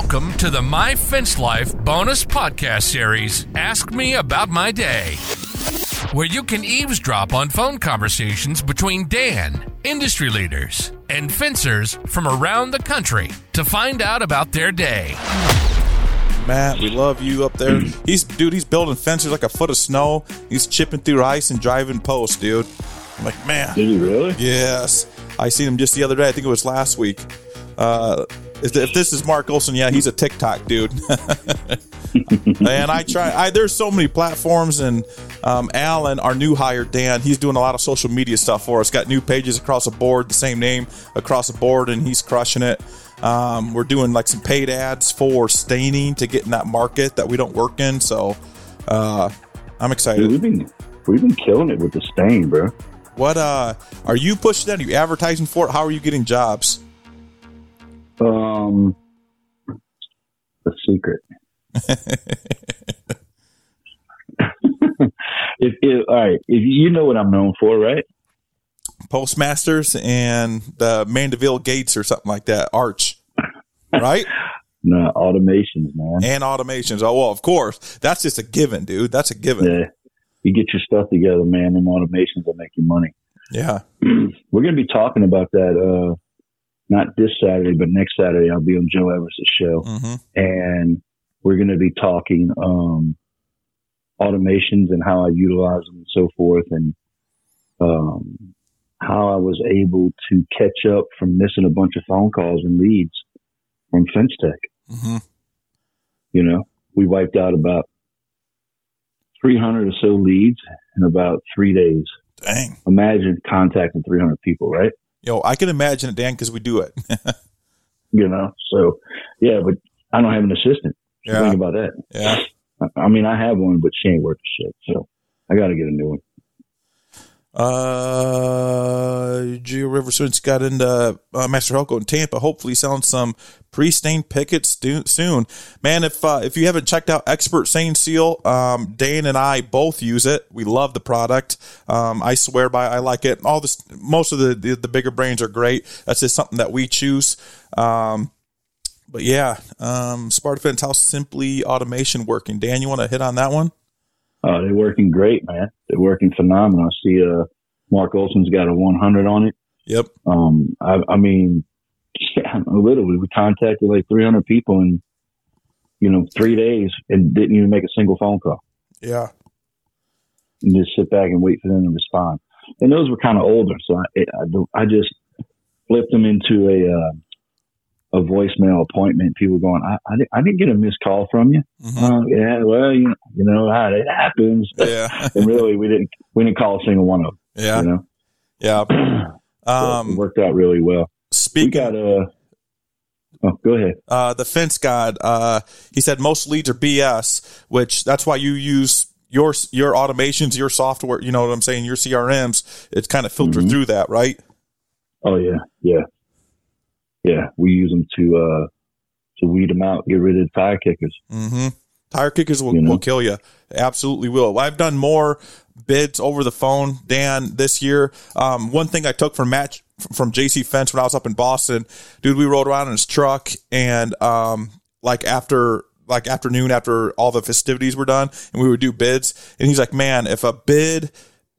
Welcome to the My Fence Life bonus podcast series, Ask Me About My Day, where you can eavesdrop on phone conversations between Dan, industry leaders, and fencers from around the country to find out about their day. Matt, we love you up there. He's dude, he's building fences like a foot of snow. He's chipping through ice and driving posts, dude. I'm like, man. Did he really? Yes. I seen him just the other day. I think it was last week. Uh, if this is Mark Olson, yeah, he's a TikTok dude. and I try. I there's so many platforms, and um, Alan, our new hire, Dan, he's doing a lot of social media stuff for us. Got new pages across the board, the same name across the board, and he's crushing it. Um, we're doing like some paid ads for staining to get in that market that we don't work in. So uh, I'm excited. Dude, we've been we've been killing it with the stain, bro. What uh are you pushing that? Are you advertising for it? How are you getting jobs? Um, the secret. if, if all right, if you know what I'm known for, right? Postmasters and the Mandeville Gates or something like that. Arch, right? no, automations, man. And automations. Oh well, of course. That's just a given, dude. That's a given. Yeah. You get your stuff together, man, and automations will make you money. Yeah. We're gonna be talking about that uh not this Saturday, but next Saturday I'll be on Joe Everest's show. Mm-hmm. And we're gonna be talking um automations and how I utilize them and so forth and um how I was able to catch up from missing a bunch of phone calls and leads from Fence Tech. Mm-hmm. You know, we wiped out about 300 or so leads in about three days. Dang. Imagine contacting 300 people, right? Yo, I can imagine it, Dan, because we do it. you know, so yeah, but I don't have an assistant. So Yeah. Think about that. yeah. I- I mean, I have one, but she ain't worth shit. So I got to get a new one. Uh, Gio River since got into uh, Master Halco in Tampa. Hopefully, selling some pre-stained pickets soon. Man, if uh, if you haven't checked out Expert Stain Seal, um, Dan and I both use it. We love the product. Um, I swear by. I like it. All this, most of the, the the bigger brands are great. That's just something that we choose. Um, but yeah, um, Fence, how simply automation working? Dan, you want to hit on that one? Uh, they're working great, man. They're working phenomenal. I see, uh, Mark Olson's got a 100 on it. Yep. Um, I, I mean, yeah, literally, we contacted like 300 people in, you know, three days and didn't even make a single phone call. Yeah. and just sit back and wait for them to respond. And those were kind of older, so I, I, I just flipped them into a uh, a voicemail appointment. People going, I, I, I didn't get a missed call from you. Mhm. Uh, yeah, well, you know, you know how it happens. Yeah. and really, we didn't we didn't call a single one of them. Yeah. You know, Yeah. Um, worked out really well. We speaking got a. Oh, go ahead. uh, the fence god, uh, he said most leads are BS, which that's why you use your your automations, your software. You know what I'm saying? Your CRMs. It's kind of filtered Mhm. through that, right? Oh yeah, yeah, yeah. We use them to uh to weed them out, get rid of the tire kickers. Mm-hmm. Tire kickers will, You know? will kill you. Absolutely will. I've done more bids over the phone, Dan, this year. Um, one thing I took from Matt from JC Fence when I was up in Boston, dude, we rode around in his truck and um, like after like afternoon after all the festivities were done and we would do bids and he's like, man, if a bid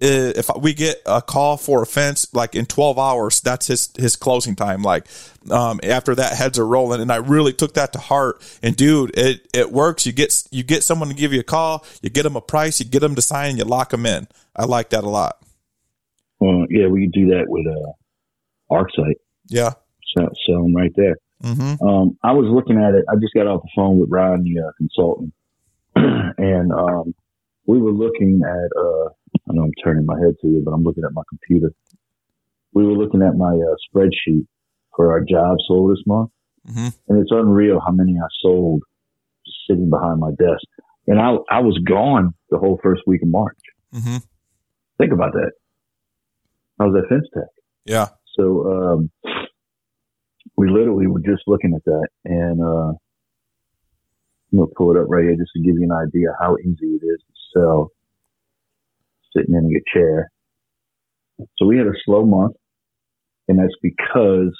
if we get a call for a fence like in 12 hours that's his his closing time. Like um after that heads are rolling. And i really took that to heart. And dude it it works. You get you get someone to give you a call. You get them a price. You get them to sign. And you lock them in. I like that a lot. Well, yeah, we do that with uh, ArcSite. yeah. Sell, sell them right there. mm-hmm. Um, I was looking at it. I just got off the phone with Ryan, the uh, consultant, and um, we were looking at. Uh, I know I'm turning my head to you, but I'm looking at my computer. We were looking at my uh, spreadsheet for our job sold this month, mm-hmm and it's unreal how many I sold just sitting behind my desk. And I I was gone the whole first week of March. mm-hmm Think about that. I was at Fence Tech. yeah So um, we literally were just looking at that, and uh, I'm gonna pull it up right here just to give you an idea how easy it is to sell sitting in your chair. So we had a slow month, and that's because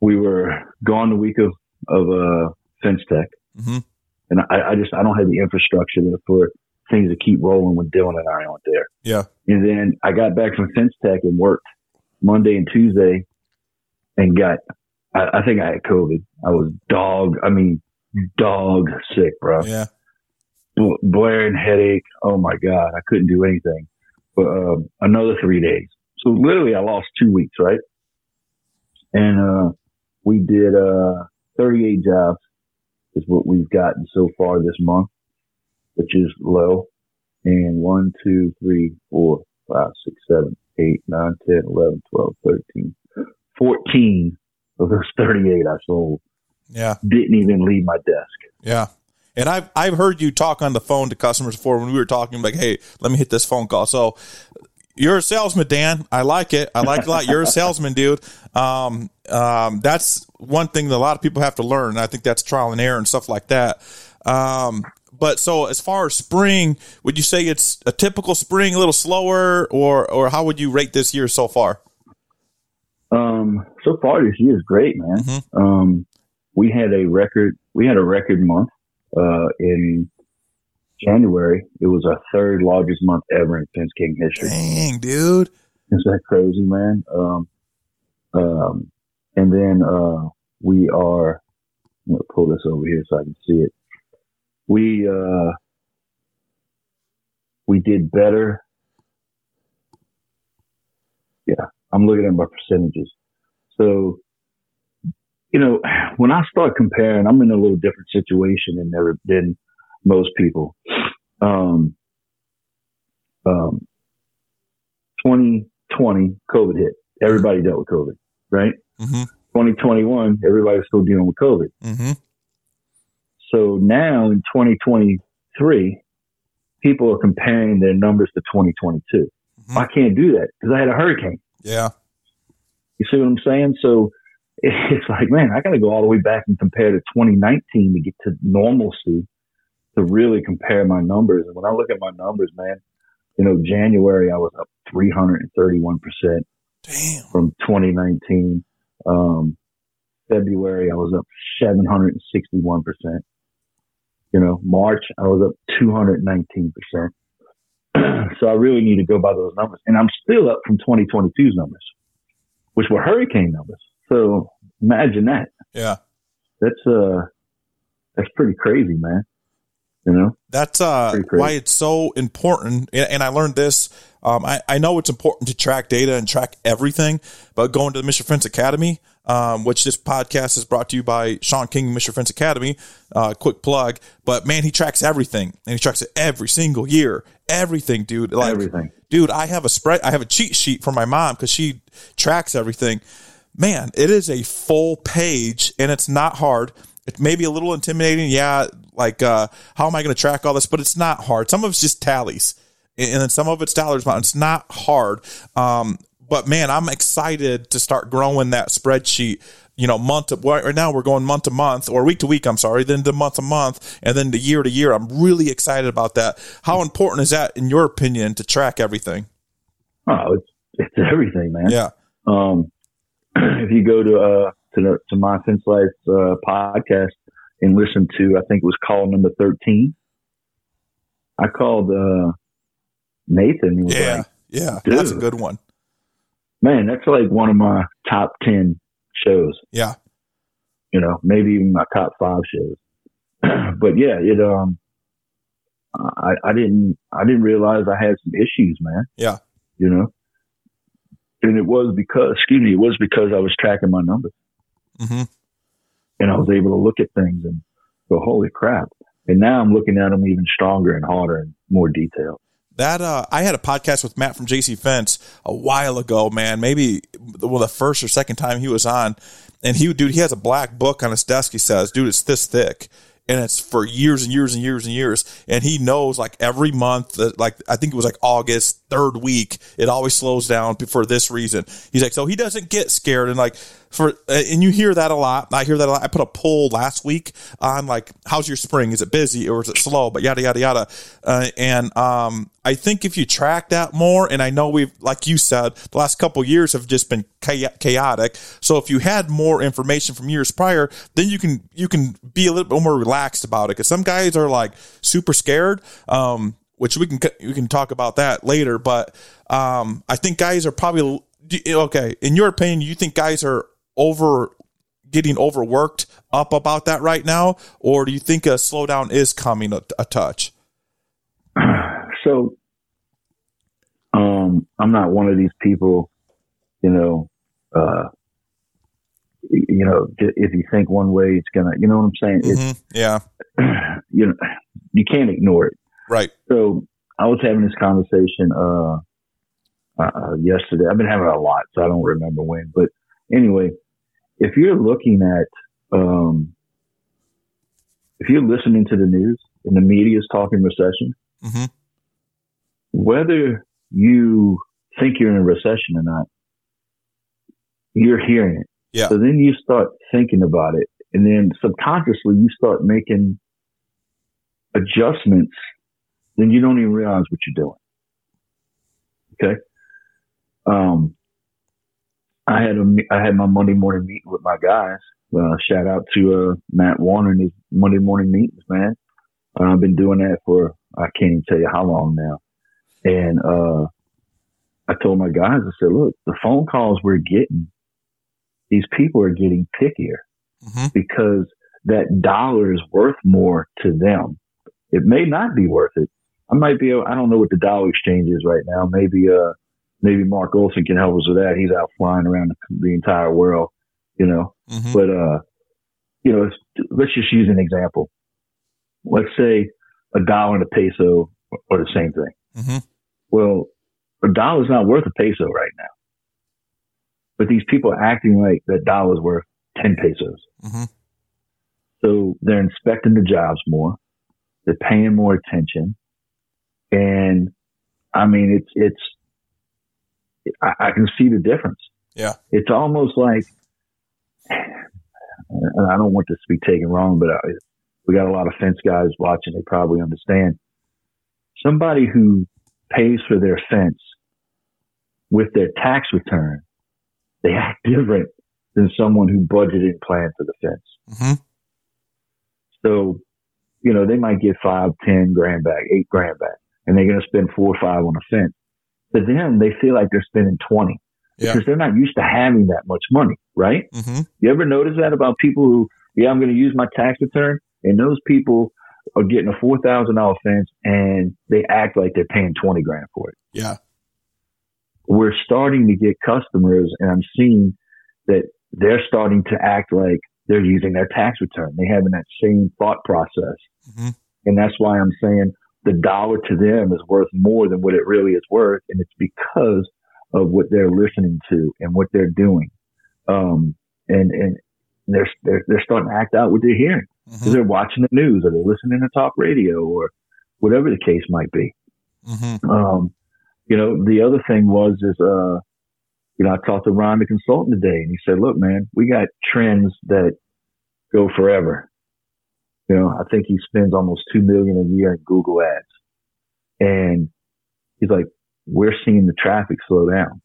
we were gone the week of of uh, Fence Tech, Mhm. and I, I just I don't have the infrastructure for things to keep rolling when Dylan and I aren't there. Yeah. And then I got back from Fence Tech and worked Monday and Tuesday, and got I, I think I had COVID. I was dog. I mean, dog sick, bro Yeah. Bl- blaring headache. Oh my god, I couldn't do anything. But um, another three days. So literally, I lost two weeks, right? And uh, we did uh, 38 jobs is what we've gotten so far this month, which is low. And one, two, three, four, five, six, seven, eight, nine, 10, 11, 12, 13, 14 of those 38 I sold Yeah. didn't even leave my desk. Yeah. And I've I've heard you talk on the phone to customers before when we were talking like, hey, let me hit this phone call. So you're a salesman, Dan. I like it. I like it a lot. You're a salesman, dude. Um, um, that's one thing that a lot of people have to learn. I think that's trial and error and stuff like that. Um, but so as far as spring, would you say it's a typical spring, a little slower, or or how would you rate this year so far? Um, so far this year is great, man. Mhm. Um, we had a record, we had a record month, uh, in January. It was our third largest month ever in Fence King history. Dang, dude. Is that crazy, man? Um, um, and then, uh, we are, I'm going to pull this over here so I can see it. We, uh, we did better. Yeah, I'm looking at my percentages. So, you know, when I start comparing, I'm in a little different situation than than most people. Um, um, 2020, COVID hit. Everybody dealt with COVID, right? Mm-hmm. 2021, everybody's still dealing with COVID. Mm-hmm. So now in 2023, people are comparing their numbers to 2022. Mhm. I can't do that because I had a hurricane. Yeah. You see what I'm saying? So it's like, man, I got to go all the way back and compare to 2019 to get to normalcy to really compare my numbers. And when I look at my numbers, man, you know, January I was up 331% from 2019. Um, February I was up 761%. You know, March I was up 219%. so I really need to go by those numbers. And I'm still up from 2022's numbers, which were hurricane numbers. So imagine that. Yeah. That's, uh, that's pretty crazy, man. You know? That's uh, why it's so important. And, and I learned this. Um, I, I know it's important to track data and track everything, but going to the Mr. Fence Academy, um, which this podcast is brought to you by Sean King, Mr. Fence Academy. Uh, quick plug. But man, he tracks everything and he tracks it every single year. Everything, dude. Like, Everything. dude, I have a spread, I have a cheat sheet for my mom because she tracks everything. Man, it is a full page and it's not hard. It may be a little intimidating. Yeah. Like, uh, how am I going to track all this? But it's not hard. Some of it's just tallies and then some of it's dollars. It's not hard. Um, but man, I'm excited to start growing that spreadsheet. You know, month to right now we're going month to month or week to week. I'm sorry, then the month to month, and then the year to year. I'm really excited about that. How important is that, in your opinion, to track everything? Oh, it's, it's everything, man. Yeah, Um, if you go to uh to the to my Fence Life uh, podcast and listen to, I think it was call number thirteen. I called uh, Nathan. was yeah, like, yeah. That's a good one. man, that's like one of my top ten shows. Yeah, You know, maybe even my top five shows. but yeah, it um, I I didn't I didn't realize I had some issues, man. yeah, You know. And it was because, excuse me, it was because I was tracking my numbers. hmm and I was able to look at things and go, holy crap. And now I'm looking at them even stronger and harder and more detailed. That uh, I had a podcast with Matt from JC Fence a while ago, man. Maybe well, the first or second time he was on, and he dude, he has a black book on his desk. He says, "Dude, it's this thick." And it's for years and years and years and years. And he knows like every month like I think it was like August third week, it always slows down for this reason. He's like, so he doesn't get scared and like for uh, and you hear that a lot. I hear that a lot. I put a poll last week on like how's your spring? Is it busy or is it slow? But yada yada yada. Uh, and um, I think if you track that more, and I know we've like you said, the last couple years have just been chaotic. So if you had more information from years prior, then you can you can be a little bit more relaxed about it. Because some guys are like super scared. Um, which we can we can talk about that later. But um, I think guys are probably okay. In your opinion, you think guys are over getting overworked up about that right now, or do you think a slowdown is coming a, a touch? So, um, I'm not one of these people, you know, uh, you know, if you think one way, it's gonna, you know what I'm saying? Mm-hmm. yeah. You know, you can't ignore it. Right. So I was having this conversation, uh, uh, yesterday. I've been having a lot, so I don't remember when, but anyway, if you're looking at, um, if you're listening to the news and the media is talking recession, mm-hmm. whether you think you're in a recession or not, you're hearing it. Yeah. So then you start thinking about it, and then subconsciously you start making adjustments. Then you don't even realize what you're doing. Okay. Um, I had a I had my Monday morning meeting with my guys. Uh, shout out to uh, Matt Warner and his Monday morning meetings, man. Uh, I've been doing that for I can't even tell you how long now. And uh, I told my guys, I said, look, the phone calls we're getting, these people are getting pickier mm-hmm. because that dollar is worth more to them. It may not be worth it. I might be. I don't know what the dollar exchange is right now. Maybe uh maybe Mark Olson can help us with that. He's out flying around the, entire world, you know. Mm-hmm. But uh, you know, let's just use an example. Let's say a dollar and a peso are the same thing. Mm-hmm. Well, a dollar's not worth a peso right now. But these people are acting like that dollar's worth 10 pesos. Mm-hmm. So they're inspecting the jobs more. They're paying more attention. And I mean, it's, it's, I, I can see the difference. Yeah. It's almost like, and I don't want this to be taken wrong, but I, we got a lot of fence guys watching. They probably understand. Somebody who pays for their fence with their tax return, they act different than someone who budgeted and planned for the fence. Mm-hmm. So, you know, they might get five, ten grand back, eight grand back, and they're going to spend four or five on a fence. To them, they feel like they're spending 20 Yeah. because they're not used to having that much money, right? Mm-hmm. You ever notice that about people who, yeah, I'm going to use my tax return, and those people are getting a four thousand dollar fence, and they act like they're paying twenty grand for it. Yeah. We're starting to get customers, and I'm seeing that they're starting to act like they're using their tax return. They're having that same thought process, Mm-hmm. and that's why I'm saying the dollar to them is worth more than what it really is worth, and it's because of what they're listening to and what they're doing. Um, and and they're, they're they're starting to act out what they're hearing because Mm-hmm. they're watching the news or they're listening to talk radio or whatever the case might be. Mm-hmm. Um, you know, the other thing was is uh, you know, I talked to Ron the consultant today, and he said, "Look, man, we got trends that go forever." You know, I think he spends almost two million a year in Google Ads, and he's like, "We're seeing the traffic slow down."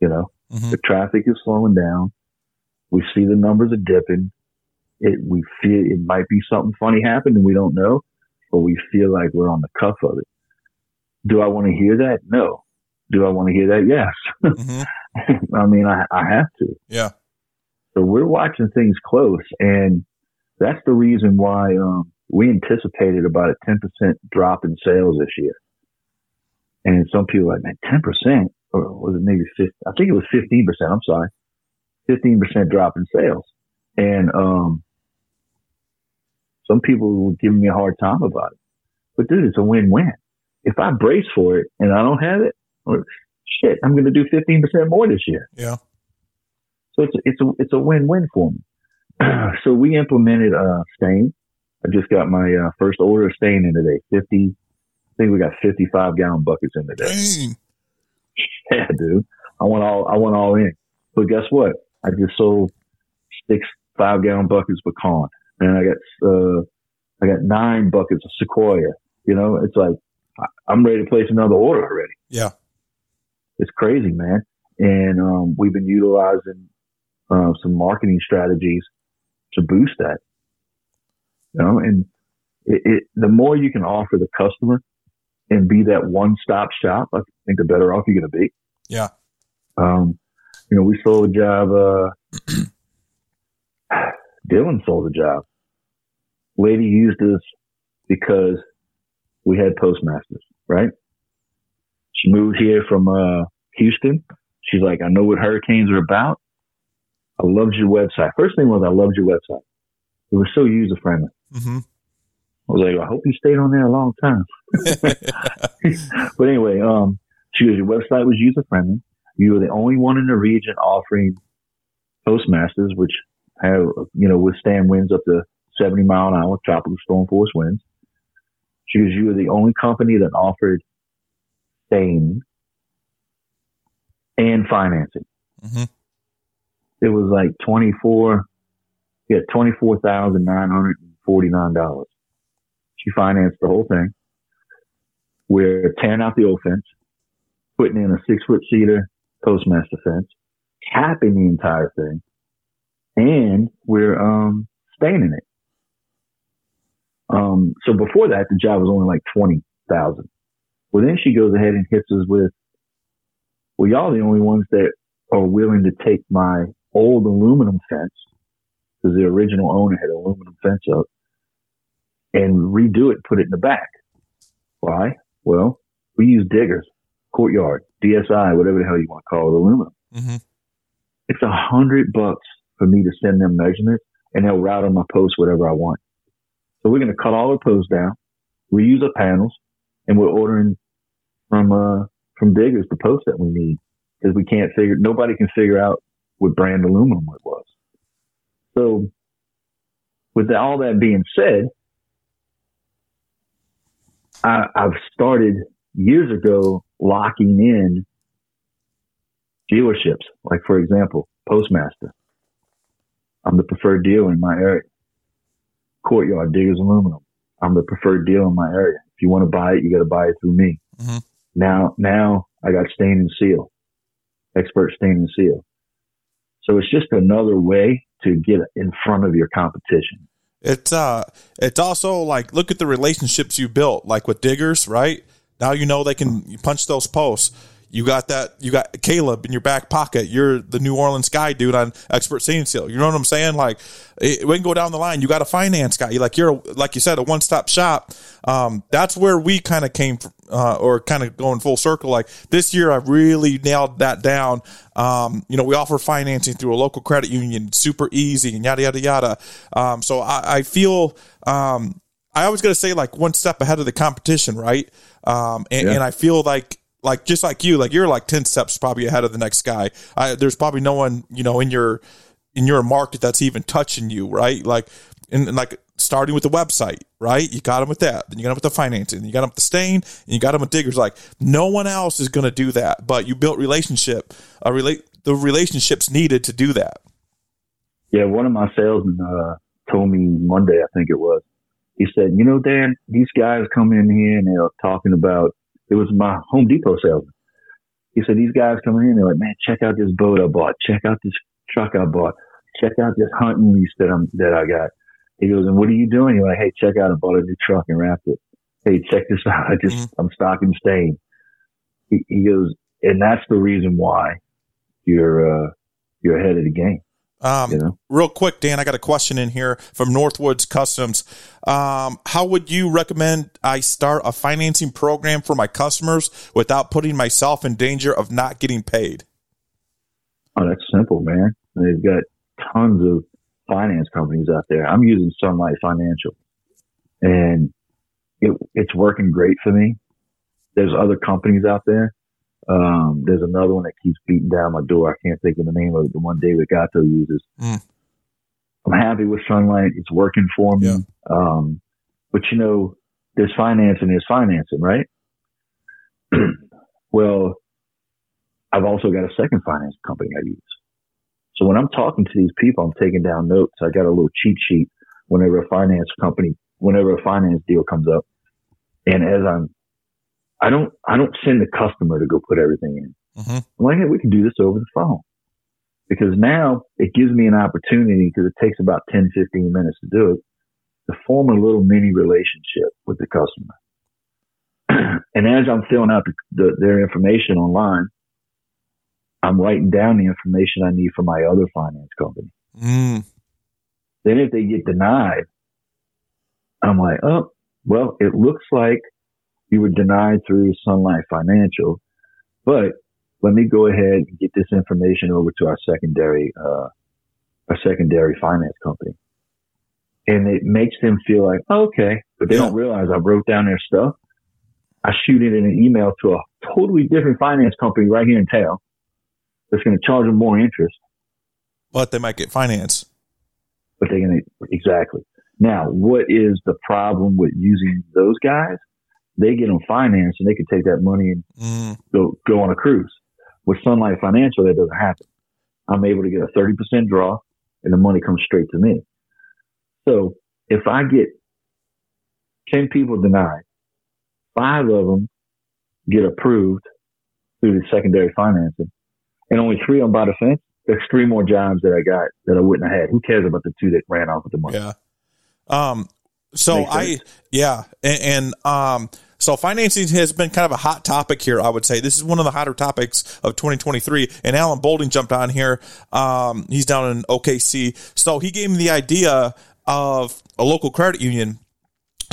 You know, Mm-hmm. the traffic is slowing down. We see the numbers are dipping. It, we feel it might be something funny happened and we don't know, but we feel like we're on the cuff of it. Do I want to hear that? No. Do I want to hear that? Yes. Mm-hmm. I mean, I, I have to. Yeah. So we're watching things close, and that's the reason why um, we anticipated about a 10% drop in sales this year. And some people are like, man, 10%? Or was it maybe 15? I think it was 15%. I'm sorry. 15% drop in sales. And um, some people were giving me a hard time about it. But dude, it's a win-win. If I brace for it and I don't have it, shit, I'm going to do 15% more this year. Yeah. So it's it's a it's a win win for me. so we implemented uh, stain. I just got my uh, first order of stain in today. Fifty, I think we got fifty-five gallon buckets in today. Dang. Yeah, dude. I want all I want all in. But guess what? I just sold six five gallon buckets of pecan, and I got uh, I got nine buckets of sequoia. You know, it's like I'm ready to place another order already. Yeah. It's crazy, man. And um, we've been utilizing uh, some marketing strategies to boost that. You know, and it, it, the more you can offer the customer and be that one stop shop, I think the better off you're going to be. Yeah. Um, you know, we sold a job. Uh, Dylan sold a job. Lady used us because we had postmasters, right? She moved here from uh, Houston. She's like, I know what hurricanes are about. I loved your website. First thing was I loved your website. It was so user friendly. hmm I was like, I hope you stayed on there a long time. but anyway, um, she goes, your website was user friendly. You were the only one in the region offering postmasters, which have, you know, withstand winds up to 70 mile an hour, tropical storm force winds. She goes, you were the only company that offered staying and financing. hmm It was like 24, yeah, $24,949. She financed the whole thing. We're tearing out the old fence, putting in a six foot cedar postmaster fence, capping the entire thing, and we're um staining it. Um, so before that, the job was only like twenty thousand. Well, then she goes ahead and hits us with, "Well, y'all the only ones that are willing to take my old aluminum fence because the original owner had aluminum fence up and redo it, put it in the back. Why? Well, we use diggers, courtyard, DSI, whatever the hell you want to call it, aluminum. Mm-hmm. It's a hundred bucks for me to send them measurements and they'll route on my post whatever I want. So we're going to cut all the posts down, reuse the panels, and we're ordering from, uh, from diggers the posts that we need because we can't figure, nobody can figure out what brand aluminum it was. So with the, all that being said, I, I've started years ago locking in dealerships. Like for example, Postmaster. I'm the preferred dealer in my area. Courtyard Diggers Aluminum. I'm the preferred dealer in my area. If you want to buy it, you got to buy it through me. Mhm. Now, now I got stain and seal, expert stain and seal. So it's just another way to get in front of your competition. It's uh, it's also like look at the relationships you built, like with diggers, right? Now you know they can punch those posts. You got that. You got Caleb in your back pocket. You're the New Orleans guy, dude, on expert stain seal. You know what I'm saying? Like it, we can go down the line. You got a finance guy. You like you're like you said a one stop shop. Um, that's where we kind of came from, uh, or kind of going full circle. Like this year, I've really nailed that down. Um, you know, we offer financing through a local credit union, super easy, and yada yada yada. Um, so I, I feel. Um, I always got to say like one step ahead of the competition, right? Um, and, Yeah. and I feel like like just like you, like you're like ten steps probably ahead of the next guy. I, there's probably no one you know in your in your market that's even touching you, right? Like and, and like starting with the website, right? You got them with that, then you got them with the financing, you got them with the stain, and you got them with diggers. Like no one else is going to do that, but you built relationship, a relate the relationships needed to do that. Yeah, one of my salesmen uh, told me Monday, I think it was. He said, "You know, Dan, these guys come in here and they're talking about." It was my Home Depot salesman. He said, "These guys come in, they're like, man, check out this boat I bought. Check out this truck I bought. Check out this hunting lease that I'm that I got." He goes, "And what are you doing?" You're like, "Hey, check out, I bought a new truck and wrapped it. Hey, check this out. I just I'm stocking stain." He, he goes, and that's the reason why you're uh, you're ahead of the game. Um, know. real quick, Dan, I got a question in here from Northwoods Customs. Um, how would you recommend I start a financing program for my customers without putting myself in danger of not getting paid? Oh, that's simple, man. They've got tons of finance companies out there. I'm using Sunlight Financial, and it, it's working great for me. There's other companies out there. Um, there's another one that keeps beating down my door. I can't think of the name of it. The one David Gatto uses. Mm. I'm happy with Sunlight. It's working for me. Yeah. Um, but you know, there's financing, there's financing, right? well, I've also got a second finance company I use. So when I'm talking to these people, I'm taking down notes. I got a little cheat sheet whenever a finance company, whenever a finance deal comes up. And as I'm, I don't, I don't send the customer to go put everything in. Mhm. I'm like, hey, we can do this over the phone because now it gives me an opportunity because it takes about 10, 15 minutes to do it to form a little mini relationship with the customer. and as I'm filling out the, the, their information online, I'm writing down the information I need for my other finance company. Mm. Then if they get denied, I'm like, oh, well, it looks like you were denied through Sunlight Financial, but let me go ahead and get this information over to our secondary, uh, our secondary finance company. And it makes them feel like, oh, okay, but they don't realize I wrote down their stuff. I shoot it in an email to a totally different finance company right here in town that's going to charge them more interest. But they might get finance. but they're going to exactly. Now, what is the problem with using those guys? They get them financed and they can take that money and Mm. go go on a cruise. With Sunlight Financial, that doesn't happen. I'm able to get a 30% draw and the money comes straight to me. So if I get 10 people denied, five of them get approved through the secondary financing, and only three on by the fence, there's three more jobs that I got that I wouldn't have had. Who cares about the two that ran off with the money? Yeah. Um. So I yeah, and, and um. So financing has been kind of a hot topic here. I would say this is one of the hotter topics of 2023. And Alan Bolding jumped on here. Um, he's down in OKC, so he gave me the idea of a local credit union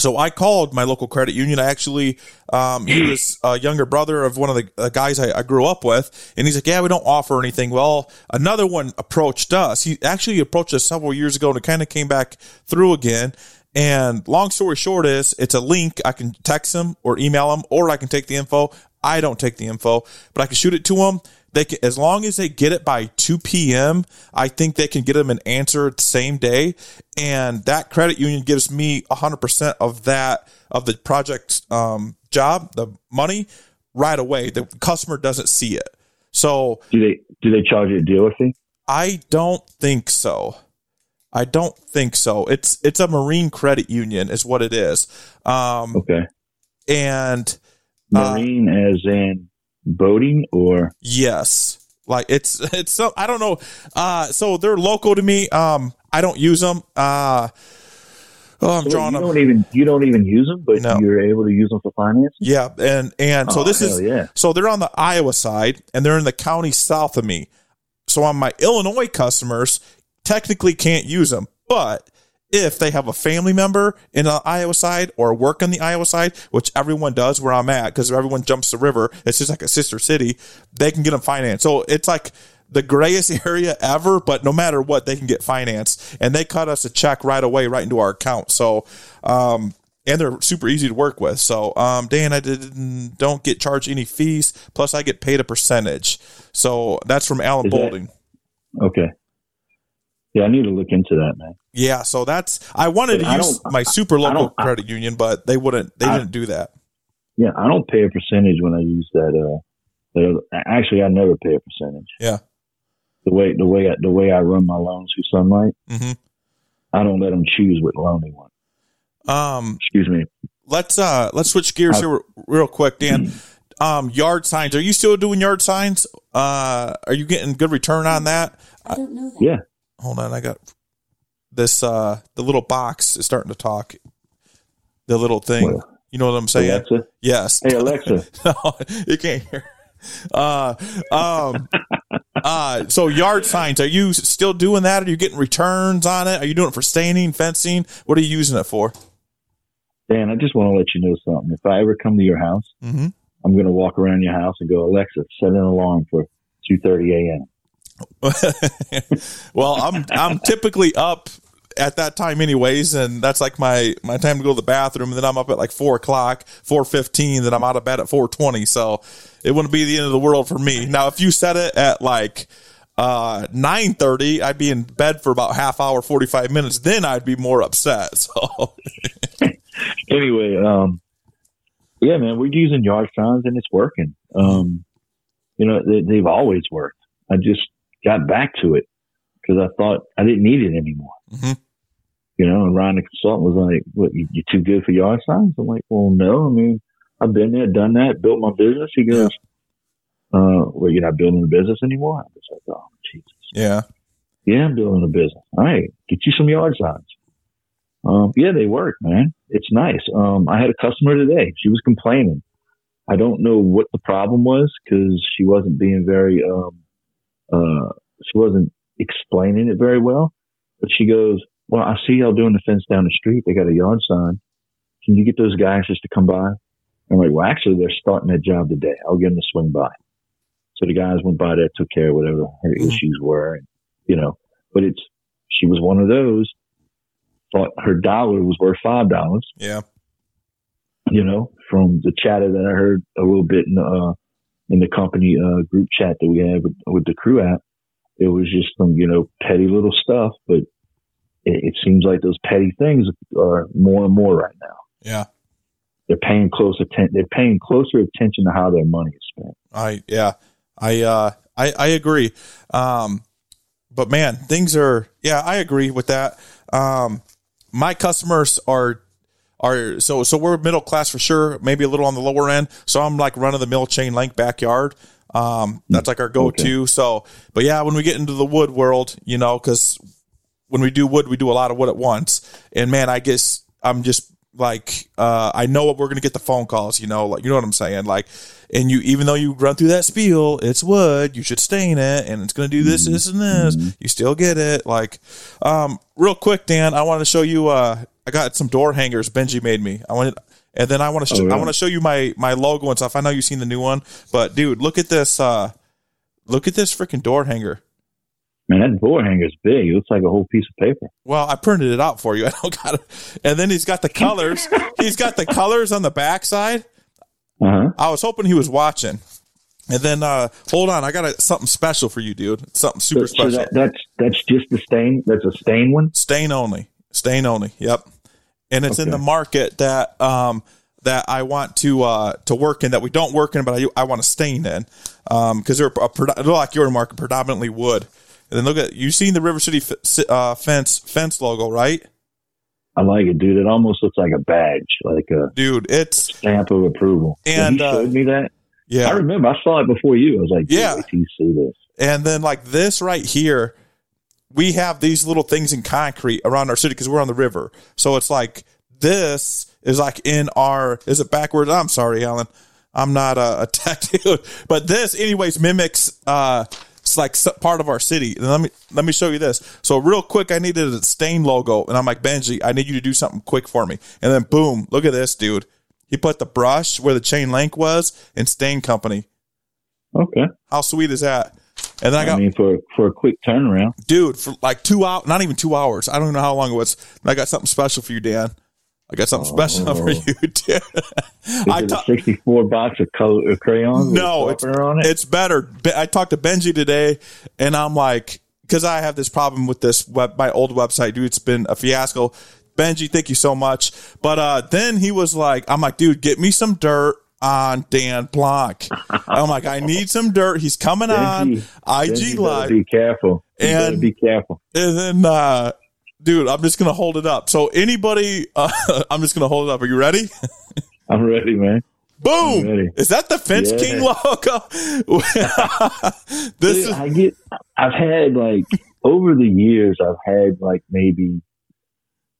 so I called my local credit union. I actually, um, he was a younger brother of one of the uh, guys I, I grew up with, and he's like, "Yeah, we don't offer anything." Well, another one approached us. He actually approached us several years ago, and it kind of came back through again. And long story short is, it's a link. I can text them or email them, or I can take the info. I don't take the info, but I can shoot it to them. They can, as long as they get it by 2 p.m., I think they can get them an answer the same day. And that credit union gives me 100% of that, of the project um, job, the money right away. The customer doesn't see it. So Do they do they charge you a dealer fee? I don't think so. I don't think so. It's it's a marine credit union is what it is. Um, Okay, and uh, marine as in boating or Yes. Like it's it's so I don't know. Uh so they're local to me. Um I don't use them. Uh Oh, I'm you drawing them. don't even you don't even use them, but No. you're able to use them for finance. Yeah, and and so Oh, this is yeah. so they're on the Iowa side and they're in the county south of me. So on my Illinois customers technically can't use them, but if they have a family member in the Iowa side or work on the Iowa side, which everyone does where I'm at because everyone jumps the river, it's just like a sister city, they can get them financed. So it's like the grayest area ever, but no matter what, they can get financed and they cut us a check right away right into our account. So, um, and they're super easy to work with. So, um, Dan, I didn't don't get charged any fees. Plus, I get paid a percentage. So that's from Alan Is that- Bolding. Okay. Yeah, I need to look into that, man. Yeah, so that's I wanted But to I use my super local don't- I- credit union, but they wouldn't. They I- didn't do that. Yeah, I don't pay a percentage when I use that. Uh, that actually, I never pay a percentage. Yeah. The way the way I, the way I run my loans through Sunlight, hmm I don't let them choose what loan they want. Um, Excuse me. let's uh let's switch gears Uh, here real quick, Dan. Um, yard signs. Are you still doing yard signs? Uh, are you getting good return on that? I don't know that. Yeah. Hold on, I got this. Uh, the little box is starting to talk. The little thing. Well, you know what I'm saying? Alexa. Yes. Hey Alexa. no, you can't hear. Uh, um, uh, so yard signs, are you still doing that? Are you getting returns on it? Are you doing it for staining, fencing? What are you using it for? Dan, I just want to let you know something. If I ever come to your house, hmm I'm going to walk around your house and go, Alexa, set an alarm for 2:30 a.m. well, I'm I'm typically up at that time anyways, and that's like my my time to go to the bathroom. And then I'm up at like four o'clock, four fifteen. Then I'm out of bed at four twenty. So it wouldn't be the end of the world for me. Now, if you set it at like uh, nine thirty, I'd be in bed for about half hour, forty five minutes. Then I'd be more upset. So anyway, um, yeah, man, we're using yard signs and it's working. Um, you know, they, they've always worked. I just got back to it because I thought I didn't need it anymore. Mhm. You know, and Ryan, the consultant, was like, "What? You, you too good for yard signs?" I'm like, "Well, no. I mean, I've been there, done that, built my business." He goes, "Uh, well, you're not building a business anymore?" I was like, "Oh, Jesus." yeah, Yeah, I'm building a business. All right, get you some yard signs. Um, yeah, they work, man. It's nice. Um, I had a customer today. She was complaining. I don't know what the problem was because she wasn't being very, um, uh, she wasn't explaining it very well. But she goes, "Well, I see y'all doing the fence down the street. They got a yard sign. Can you get those guys just to come by?" I'm like, "Well, actually, they're starting that job today. I'll get them to swing by." So the guys went by there, took care of whatever her Mhm. issues were, and you know, but it's she was one of those thought her dollar was worth five dollars yeah, you know from the chatter that i heard a little bit in the uh in the company uh group chat that we had with, with the crew app it was just some you know petty little stuff but it, it seems like those petty things are more and more right now yeah. they're paying close attention they're paying closer attention to how their money is spent I yeah, I uh, I I agree. Um, but man, things are yeah, I agree with that. Um, my customers are are so so we're middle class for sure, maybe a little on the lower end. So I'm like run of the mill chain link backyard. Um, that's like our go to. So, but yeah, when we get into the wood world, you know, because when we do wood, we do a lot of wood at once. And man, I guess I'm just like uh, I know what we're gonna get the phone calls. You know, like you know what I'm saying. Like, and you even though you run through that spiel, it's wood. You should stain it, and it's gonna do this, this, and this. You still get it. Like, um, real quick, Dan, I wanted to show you. Uh, I got some door hangers Benji made me. I wanted. And then I want to sh- Oh, really? I want to show you my my logo and stuff. I know you've seen the new one, but dude, look at this. Uh, look at this freaking door hanger. man that door hanger's big it looks like a whole piece of paper Well, I printed it out for you. I don't got it. And then he's got the colors. he's got the colors on the backside. uh-huh I was hoping he was watching. And then uh hold on, I got a, something special for you, dude. Something super so, so special. that, that's that's just the stain that's a stain one Stain only. Stain only. Yep. And it's in the market that um that I want to uh to work in that we don't work in, but I I want to stain in. Um because they're a, they're like your market, predominantly wood. And then look at you seen the River City f- uh, fence fence logo, right? I like it, dude. It almost looks like a badge, like a Dude, it's stamp of approval. When And, he uh, showed me that. Yeah, I remember I saw it before you. I was like, Yeah. yeah, wait till you see this. And then like this right here, we have these little things in concrete around our city because we're on the river. So it's like this is like in our is it backwards? I'm sorry, Alan. I'm not a, a tech dude, but this anyways mimics uh it's like part of our city. And let me let me show you this. So real quick, I needed a stain logo, and I'm like Benji, I need you to do something quick for me. And then boom, look at this, dude. He put the brush where the chain link was in Stain Company. Okay. How sweet is that? And then I I, got mean, for for a quick turnaround, dude, for like two hours, not even two hours. I don't even know how long it was. I got something special for you, Dan. I got something special Oh. for you, dude. is I it ta- a sixty-four box of color crayons? no, it's, it. it's better. I talked to Benji today, and I'm like, because I have this problem with this web, my old website, dude. It's been a fiasco. Benji, thank you so much. But uh, then he was like, I'm like, dude, get me some dirt on Dan Blanc. I'm like, I need some dirt. He's coming on Benji, IG Live. Be careful. You And- be careful. And then, uh, dude, I'm just gonna hold it up. So anybody, uh, I'm just gonna hold it up. Are you ready? I'm ready, man. Boom! Is that the Fence Yeah. King logo? this Dude, is I get. I've had like over the years. I've had like maybe.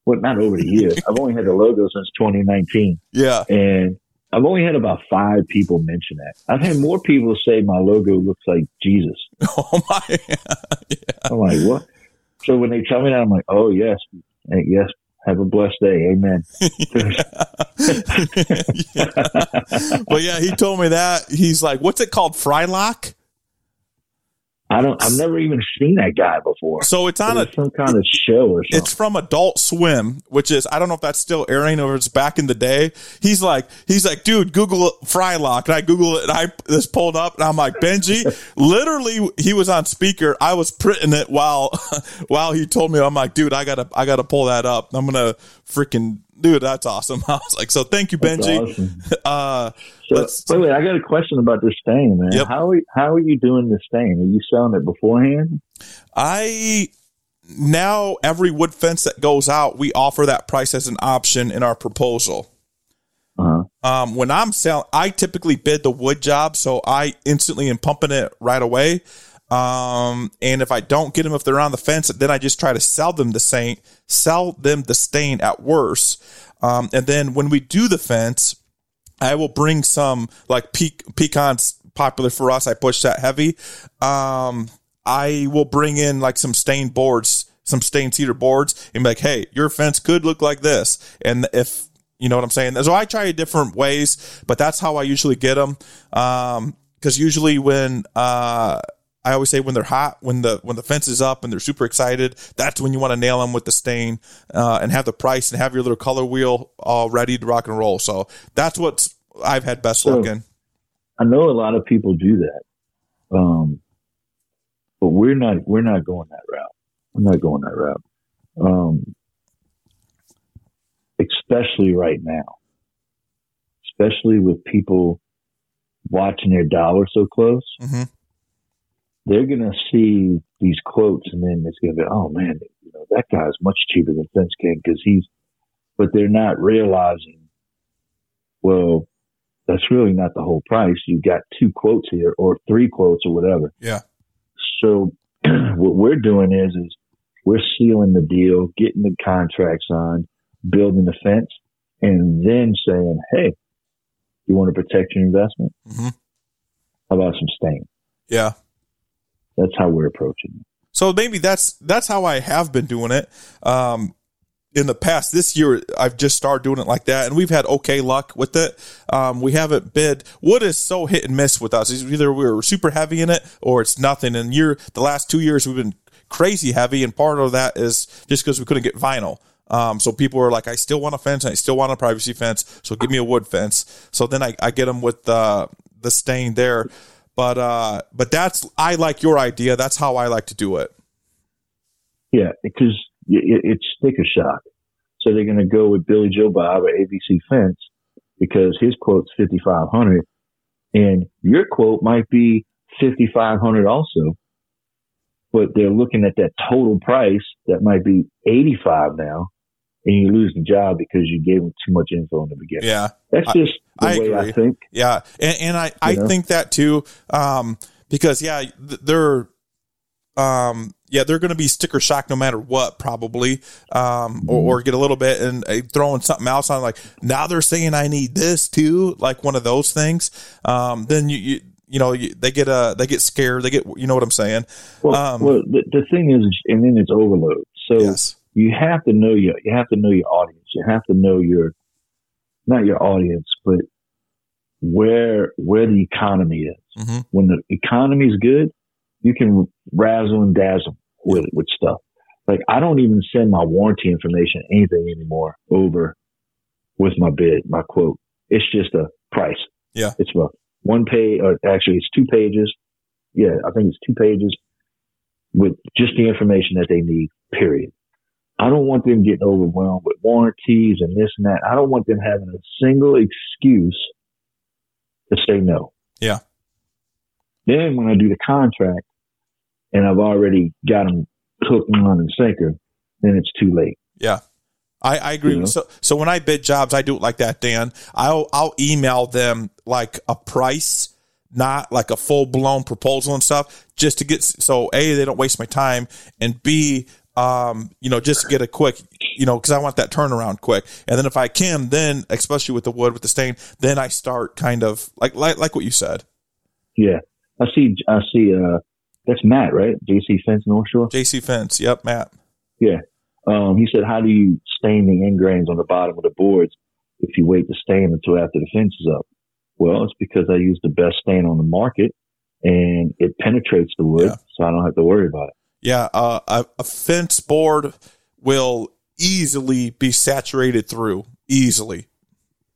Well, not over the years. I've only had the logo since 2019, yeah, and I've only had about five people mention that. I've had more people say my logo looks like Jesus. oh my, I'm like, what? So when they tell me that, I'm like, oh yes, Hey, yes. Have a blessed day. Amen. well, yeah. He told me that he's like, what's it called? Frylock? I don't. I've never even seen that guy before. So it's on a some kind of show or something. It's from Adult Swim, which is I don't know if that's still airing or it's back in the day. He's like he's like, dude, Google Frylock, and I Google it, and I this pulled up, and I'm like, Benji, literally, he was on speaker. I was printing it while while he told me. I'm like, dude, I gotta I gotta pull that up. I'm gonna freaking dude, that's awesome. I was like, so thank you, That's Benji. awesome. Uh, So, wait, wait, I got a question about this stain, man. Yep. How are, how are you doing this stain? Are you selling it beforehand? I now every wood fence that goes out, we offer that price as an option in our proposal. Uh-huh. Um, when I'm selling, I typically bid the wood job, so I instantly am pumping it right away. Um, and if I don't get them, if they're on the fence, then I just try to sell them the stain, sell them the stain at worst. Um, and then when we do the fence, I will bring some like pe- pecans popular for us. I push that heavy. Um, I will bring in like some stained boards, some stained cedar boards, and be like, "Hey, your fence could look like this." And if you know what I'm saying, so I try different ways, but that's how I usually get them. Um, because usually when uh. I always say when they're hot, when the when the fence is up and they're super excited, that's when you want to nail them with the stain uh, and have the price and have your little color wheel all ready to rock and roll. So that's what I've had best So- luck in. I know a lot of people do that, um, but we're not. We're not going that route. We're not going that route, um, especially right now. Especially with people watching their dollar so close, hmm they're going to see these quotes, and then it's going to be, oh man, you know that guy's much cheaper than Fence King because he's. But they're not realizing. Well, that's really not the whole price. You got two quotes here, or three quotes, or whatever. Yeah. So what we're doing is is we're sealing the deal, getting the contracts on, building the fence, and then saying, "Hey, you want to protect your investment? hmm How about some stain?" Yeah. That's how we're approaching it. So maybe that's that's how I have been doing it. Um, in the past, this year I've just started doing it like that, and we've had okay luck with it. Um, we haven't bid. Wood is so hit and miss with us. It's either we're super heavy in it or it's nothing. And year the last two years we've been crazy heavy, and part of that is just because we couldn't get vinyl. Um, so people are like, I still want a fence, I still want a privacy fence, so give me a wood fence. So then I, I get them with the the stain there. But uh, but that's I like your idea. That's how I like to do it. Yeah, because it, it's sticker shock. So they're going to go with Billy Joe Bob or ABC Fence because his quote's fifty five hundred, and your quote might be fifty five hundred also. But they're looking at that total price that might be eighty five now, and you lose the job because you gave them too much info in the beginning. Yeah. That's just the I way I think. Yeah, and, and I, I know? think that too, um, because yeah, they're, um, yeah, they're going to be sticker shock no matter what, probably, um, or, or get a little bit and uh, throwing something else on. Like now they're saying I need this too, like one of those things. Um, then you, you, you know, you, they get uh they get scared. They get, you know what I'm saying? Well, Um, well the, the thing is, and then it's overload. So Yes. You have to know your you have to know your audience. You have to know your not your audience, but where where the economy is. hmm When the economy is good, you can razzle and dazzle with with stuff. Like I don't even send my warranty information anything anymore over with my bid, my quote. It's just a price. Yeah. It's a one page, or actually it's two pages. Yeah, I think it's two pages with just the information that they need, period. I don't want them getting overwhelmed with warranties and this and that. I don't want them having a single excuse to say no. Yeah. Then when I do the contract and I've already got them hooked on and sinker, then it's too late. Yeah. I, I agree. Know? So, so when I bid jobs, I do it like that, Dan. I'll, I'll email them like a price, not like a full blown proposal and stuff, just to get, so A, they don't waste my time, and B, um, you know, just to get a quick, you know, cause I want that turnaround quick. And then if I can, then, especially with the wood, with the stain, then I start kind of like, like, like what you said. Yeah. I see, I see, uh, that's Matt, right? JC Fence North Shore. JC Fence. Yep, Matt. Yeah. Um, he said, how do you stain the end grains on the bottom of the boards if you wait to stain until after the fence is up? Well, it's because I use the best stain on the market and it penetrates the wood, Yeah. so I don't have to worry about it. Yeah, uh, a, a fence board will easily be saturated through easily.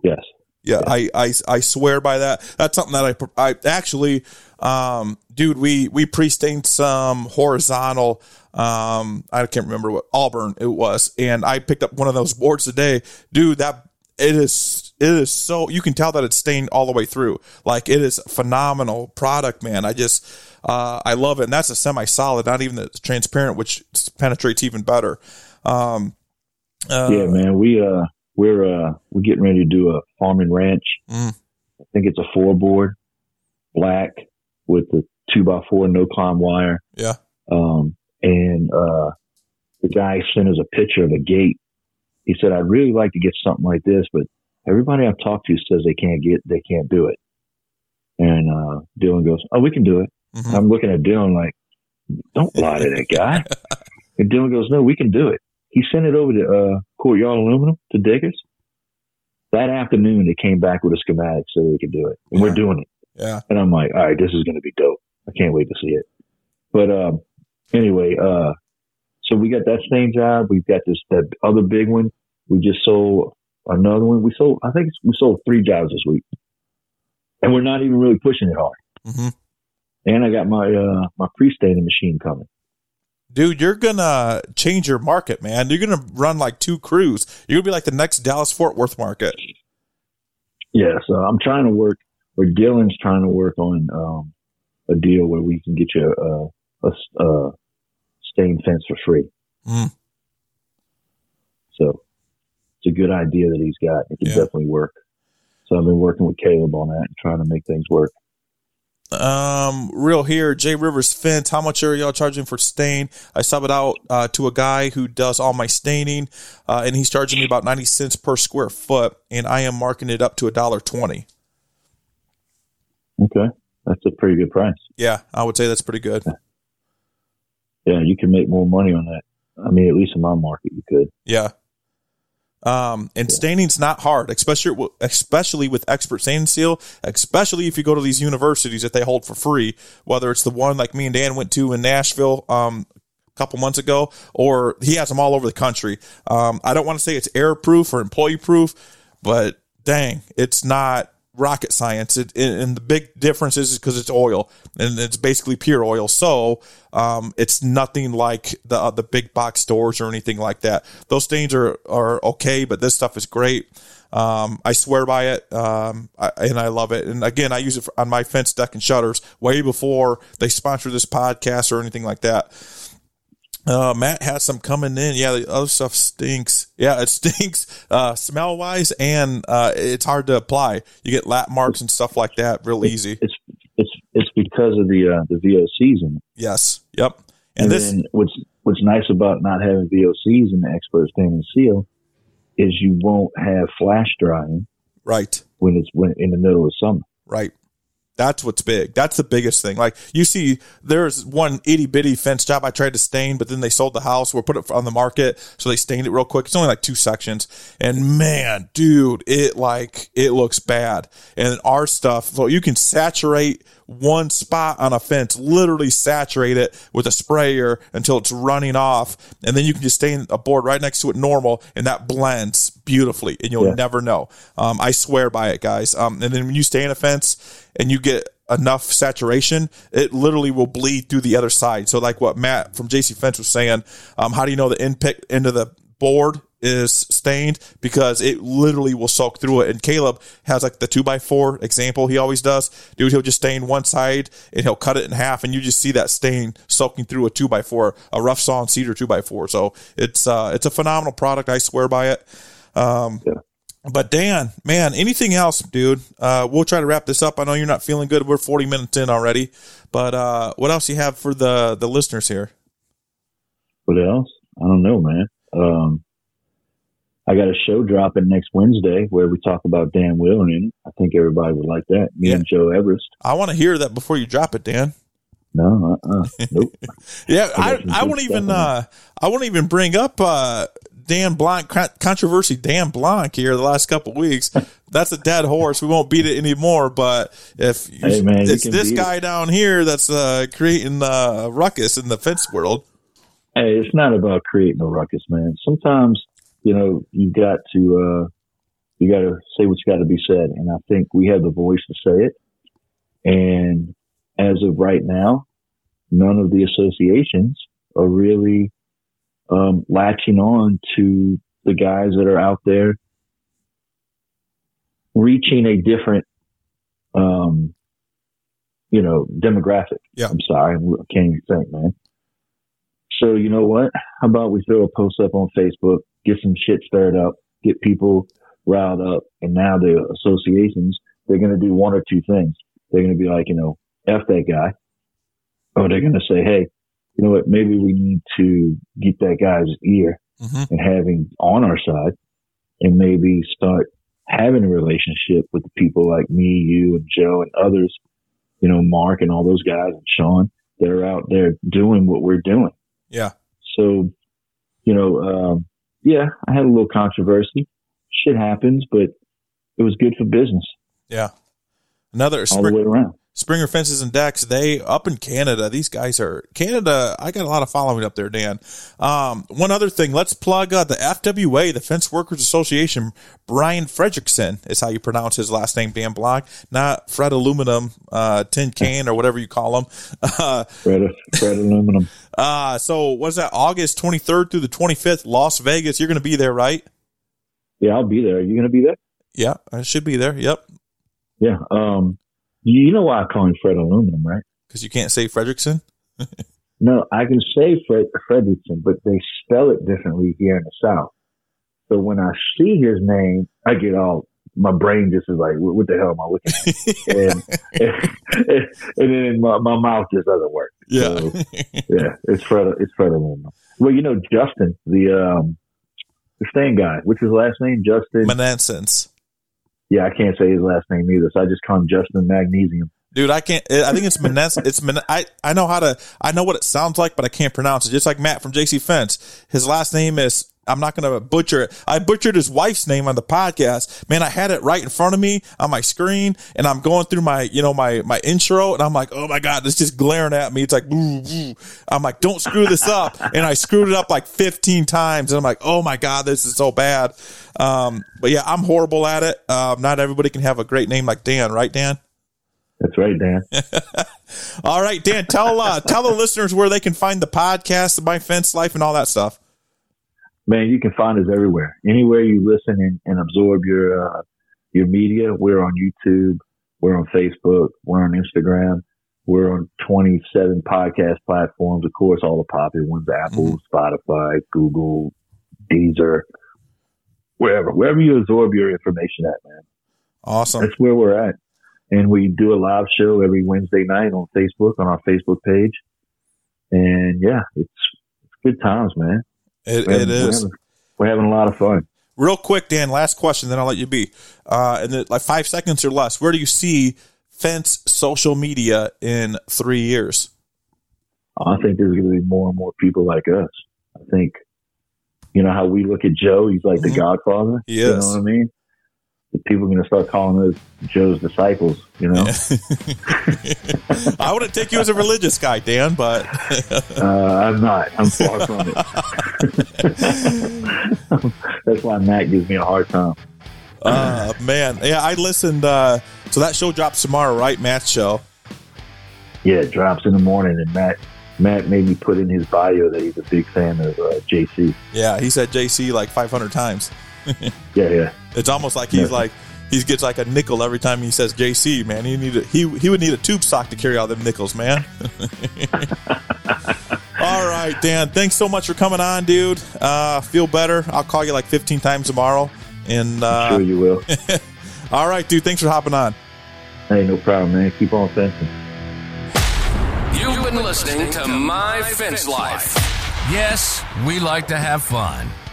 Yes. Yeah, I, I I swear by that. That's something that I I actually, um, dude, we we pre-stained some horizontal. Um, I can't remember what Auburn it was, and I picked up one of those boards today, dude. That it is it is so you can tell that it's stained all the way through. Like it is phenomenal product, man. I just uh, I love it, and that's a semi-solid, not even the transparent, which penetrates even better. Um, uh, yeah, man. We uh we're uh we're getting ready to do a farming ranch. Mm. I think it's a four board, black with the two by four no climb wire. Yeah. Um and uh the guy sent us a picture of a gate. He said, I'd really like to get something like this, but everybody I've talked to says they can't get they can't do it. And uh Dylan goes, Oh, we can do it. Mhm. I'm looking at Dylan like, Don't lie to that guy. and Dylan goes, No, we can do it. He sent it over to uh, Courtyard Aluminum to Diggers. That afternoon, they came back with a schematic so they could do it, and Yeah. we're doing it. Yeah. And I'm like, all right, this is going to be dope. I can't wait to see it. But um, anyway, uh, so we got that same job. We've got this that other big one. We just sold another one. We sold, I think we sold three jobs this week, and we're not even really pushing it hard. hmm And I got my uh, my pre-staining machine coming. dude, you're gonna change your market, man. You're gonna run like two crews. You're gonna be like the next Dallas Fort Worth market. Yeah, so I'm trying to work, or Dylan's trying to work on um, a deal where we can get you a, a, a stained fence for free. Mm. So it's a good idea that he's got. It can Yeah. definitely work. So I've been working with Caleb on that and trying to make things work. Um, real here, Jay Rivers Fence. How much are y'all charging for stain? I sub it out uh, to a guy who does all my staining, uh, and he's charging me about ninety cents per square foot, and I am marking it up to a dollar twenty. Okay, that's a pretty good price. Yeah, I would say that's pretty good. Yeah, you can make more money on that. I mean, at least in my market, you could. Yeah. Um, and staining's not hard, especially especially with expert stain seal. Especially if you go to these universities that they hold for free, whether it's the one like me and Dan went to in Nashville um, a couple months ago, or he has them all over the country. Um, I don't want to say it's error proof or employee proof, but dang, it's not rocket science. It, and the big difference is because it's oil and it's basically pure oil. So um, it's nothing like the uh, the big box stores or anything like that. Those stains are are okay, but this stuff is great. Um, I swear by it, um, I, and I love it. And again, I use it for, on my fence deck and shutters way before they sponsor this podcast or anything like that. Uh, Matt has some coming in. Yeah, the other stuff stinks. Yeah, it stinks, uh, smell wise, and uh, it's hard to apply. You get lap marks and stuff like that real easy. It's it's it's because of the uh, the VOCs in it. Yes. Yep. And And this, then what's what's nice about not having VOCs in the expert stain and seal is you won't have flash drying right, when it's when in the middle of summer. right. That's what's big. That's the biggest thing. Like you see, there's one itty bitty fence job I tried to stain, but then they sold the house or put it on the market, so they stained it real quick. It's only like two sections, and man, dude, it like it looks bad. And our stuff, so you can saturate one spot on a fence, literally saturate it with a sprayer until it's running off, and then you can just stain a board right next to it normal, and that blends beautifully, and you'll Yeah. never know. Um, I swear by it, guys. Um, and then when you stain a fence and you get enough saturation, it literally will bleed through the other side. So, like what Matt from JC Fence was saying, um, how do you know the end pick into the board is stained? Because it literally will soak through it. And Caleb has like the two by four example he always does. Dude, he'll just stain one side and he'll cut it in half, and you just see that stain soaking through a two by four, a rough sawn cedar two by four. So it's uh, it's a phenomenal product. I swear by it. Um, Yeah. but Dan, man, anything else, dude? Uh, we'll try to wrap this up. I know you're not feeling good. We're 40 minutes in already, but uh, what else you have for the the listeners here? What else? I don't know, man. Um, I got a show dropping next Wednesday where we talk about Dan in. I think everybody would like that. Me Yeah. and Joe Everest. I want to hear that before you drop it, Dan. No, uh, uh nope. Yeah, I I, I won't even uh, I won't even bring up uh, Dan Blanc controversy. Dan Blanc here the last couple weeks. That's a dead horse. We won't beat it anymore. But if hey, man, it's this guy it. down here that's uh, creating the ruckus in the fence world. Hey, it's not about creating a ruckus, man. Sometimes you know you got to uh, you got to say what's got to be said, and I think we have the voice to say it. And as of right now, none of the associations are really um, latching on to the guys that are out there reaching a different, um, you know, demographic. Yeah. I'm sorry. I can't even think, man. So, you know what? How about we throw a post up on Facebook, get some shit stirred up, get people riled up, and now the associations, they're going to do one or two things. They're going to be like, you know, F that guy. Or they're going to say, hey, you know what, maybe we need to get that guy's ear mm-hmm. and have him on our side and maybe start having a relationship with the people like me, you, and Joe and others, you know, Mark and all those guys and Sean that are out there doing what we're doing. Yeah. So, you know, um, yeah, I had a little controversy. Shit happens, but it was good for business. Yeah. Another all the way around. Springer Fences and Decks, they up in Canada. These guys are Canada. I got a lot of following up there, Dan. Um, one other thing, let's plug uh, the FWA, the Fence Workers Association. Brian Fredrickson is how you pronounce his last name, Dan Blanc, not Fred Aluminum, uh, Tin Can or whatever you call him. Uh, Fred, Fred Aluminum. Uh, so what's that? August 23rd through the 25th, Las Vegas. You're going to be there, right? Yeah, I'll be there. Are you going to be there? Yeah, I should be there. Yep. Yeah. Um, you know why I call him Fred Aluminum, right? Because you can't say Fredrickson? no, I can say Fred Fredrickson, but they spell it differently here in the South. So when I see his name, I get all my brain just is like, what, the hell am I looking at? and, and, and, then my, my mouth just doesn't work. Yeah, so, yeah, it's Fred. It's Fred Aluminum. Well, you know Justin, the um, the stain guy. What's his last name? Justin Menansens yeah, I can't say his last name either, so I just call him Justin Magnesium. Dude, I can't. I think it's Menes. It's Men. I I know how to. I know what it sounds like, but I can't pronounce it. Just like Matt from JC Fence, his last name is. I'm not going to butcher it. I butchered his wife's name on the podcast. Man, I had it right in front of me on my screen, and I'm going through my, you know, my my intro, and I'm like, oh my god, it's just glaring at me. It's like, ooh, ooh. I'm like, don't screw this up, and I screwed it up like 15 times, and I'm like, oh my god, this is so bad. Um, but yeah, I'm horrible at it. Um, not everybody can have a great name like Dan, right, Dan? That's right, Dan. all right, Dan, tell uh, tell the listeners where they can find the podcast, My Fence Life, and all that stuff. Man, you can find us everywhere. Anywhere you listen and, and absorb your uh, your media, we're on YouTube, we're on Facebook, we're on Instagram, we're on 27 podcast platforms. Of course, all the popular ones: Apple, mm-hmm. Spotify, Google, Deezer wherever, wherever you absorb your information at, man. Awesome. That's where we're at. And we do a live show every Wednesday night on Facebook, on our Facebook page. And yeah, it's, it's good times, man. It, it is. We're having, we're having, a lot of fun. Real quick, Dan, last question, then I'll let you be. Uh, in the, like five seconds or less, where do you see Fence social media in three years? I think there's going to be more and more people like us. I think you know how we look at Joe? He's like mm-hmm. the Godfather. Yes. You know what I mean? People are going to start calling us Joe's disciples. You know. I wouldn't take you as a religious guy, Dan, but uh, I'm not. I'm far from it. That's why Matt gives me a hard time. Uh, man, yeah, I listened. Uh, so that show drops tomorrow, right? Matt's show. Yeah, it drops in the morning, and Matt Matt made me put in his bio that he's a big fan of uh, JC. Yeah, he said JC like 500 times. yeah, yeah. It's almost like he's yeah. like he gets like a nickel every time he says JC. Man, he need a, he he would need a tube sock to carry all them nickels, man. all right, Dan. Thanks so much for coming on, dude. Uh, feel better. I'll call you like 15 times tomorrow. And uh, sure you will. all right, dude. Thanks for hopping on. Hey, no problem, man. Keep on fencing. You've been listening to My Fence Life. Yes, we like to have fun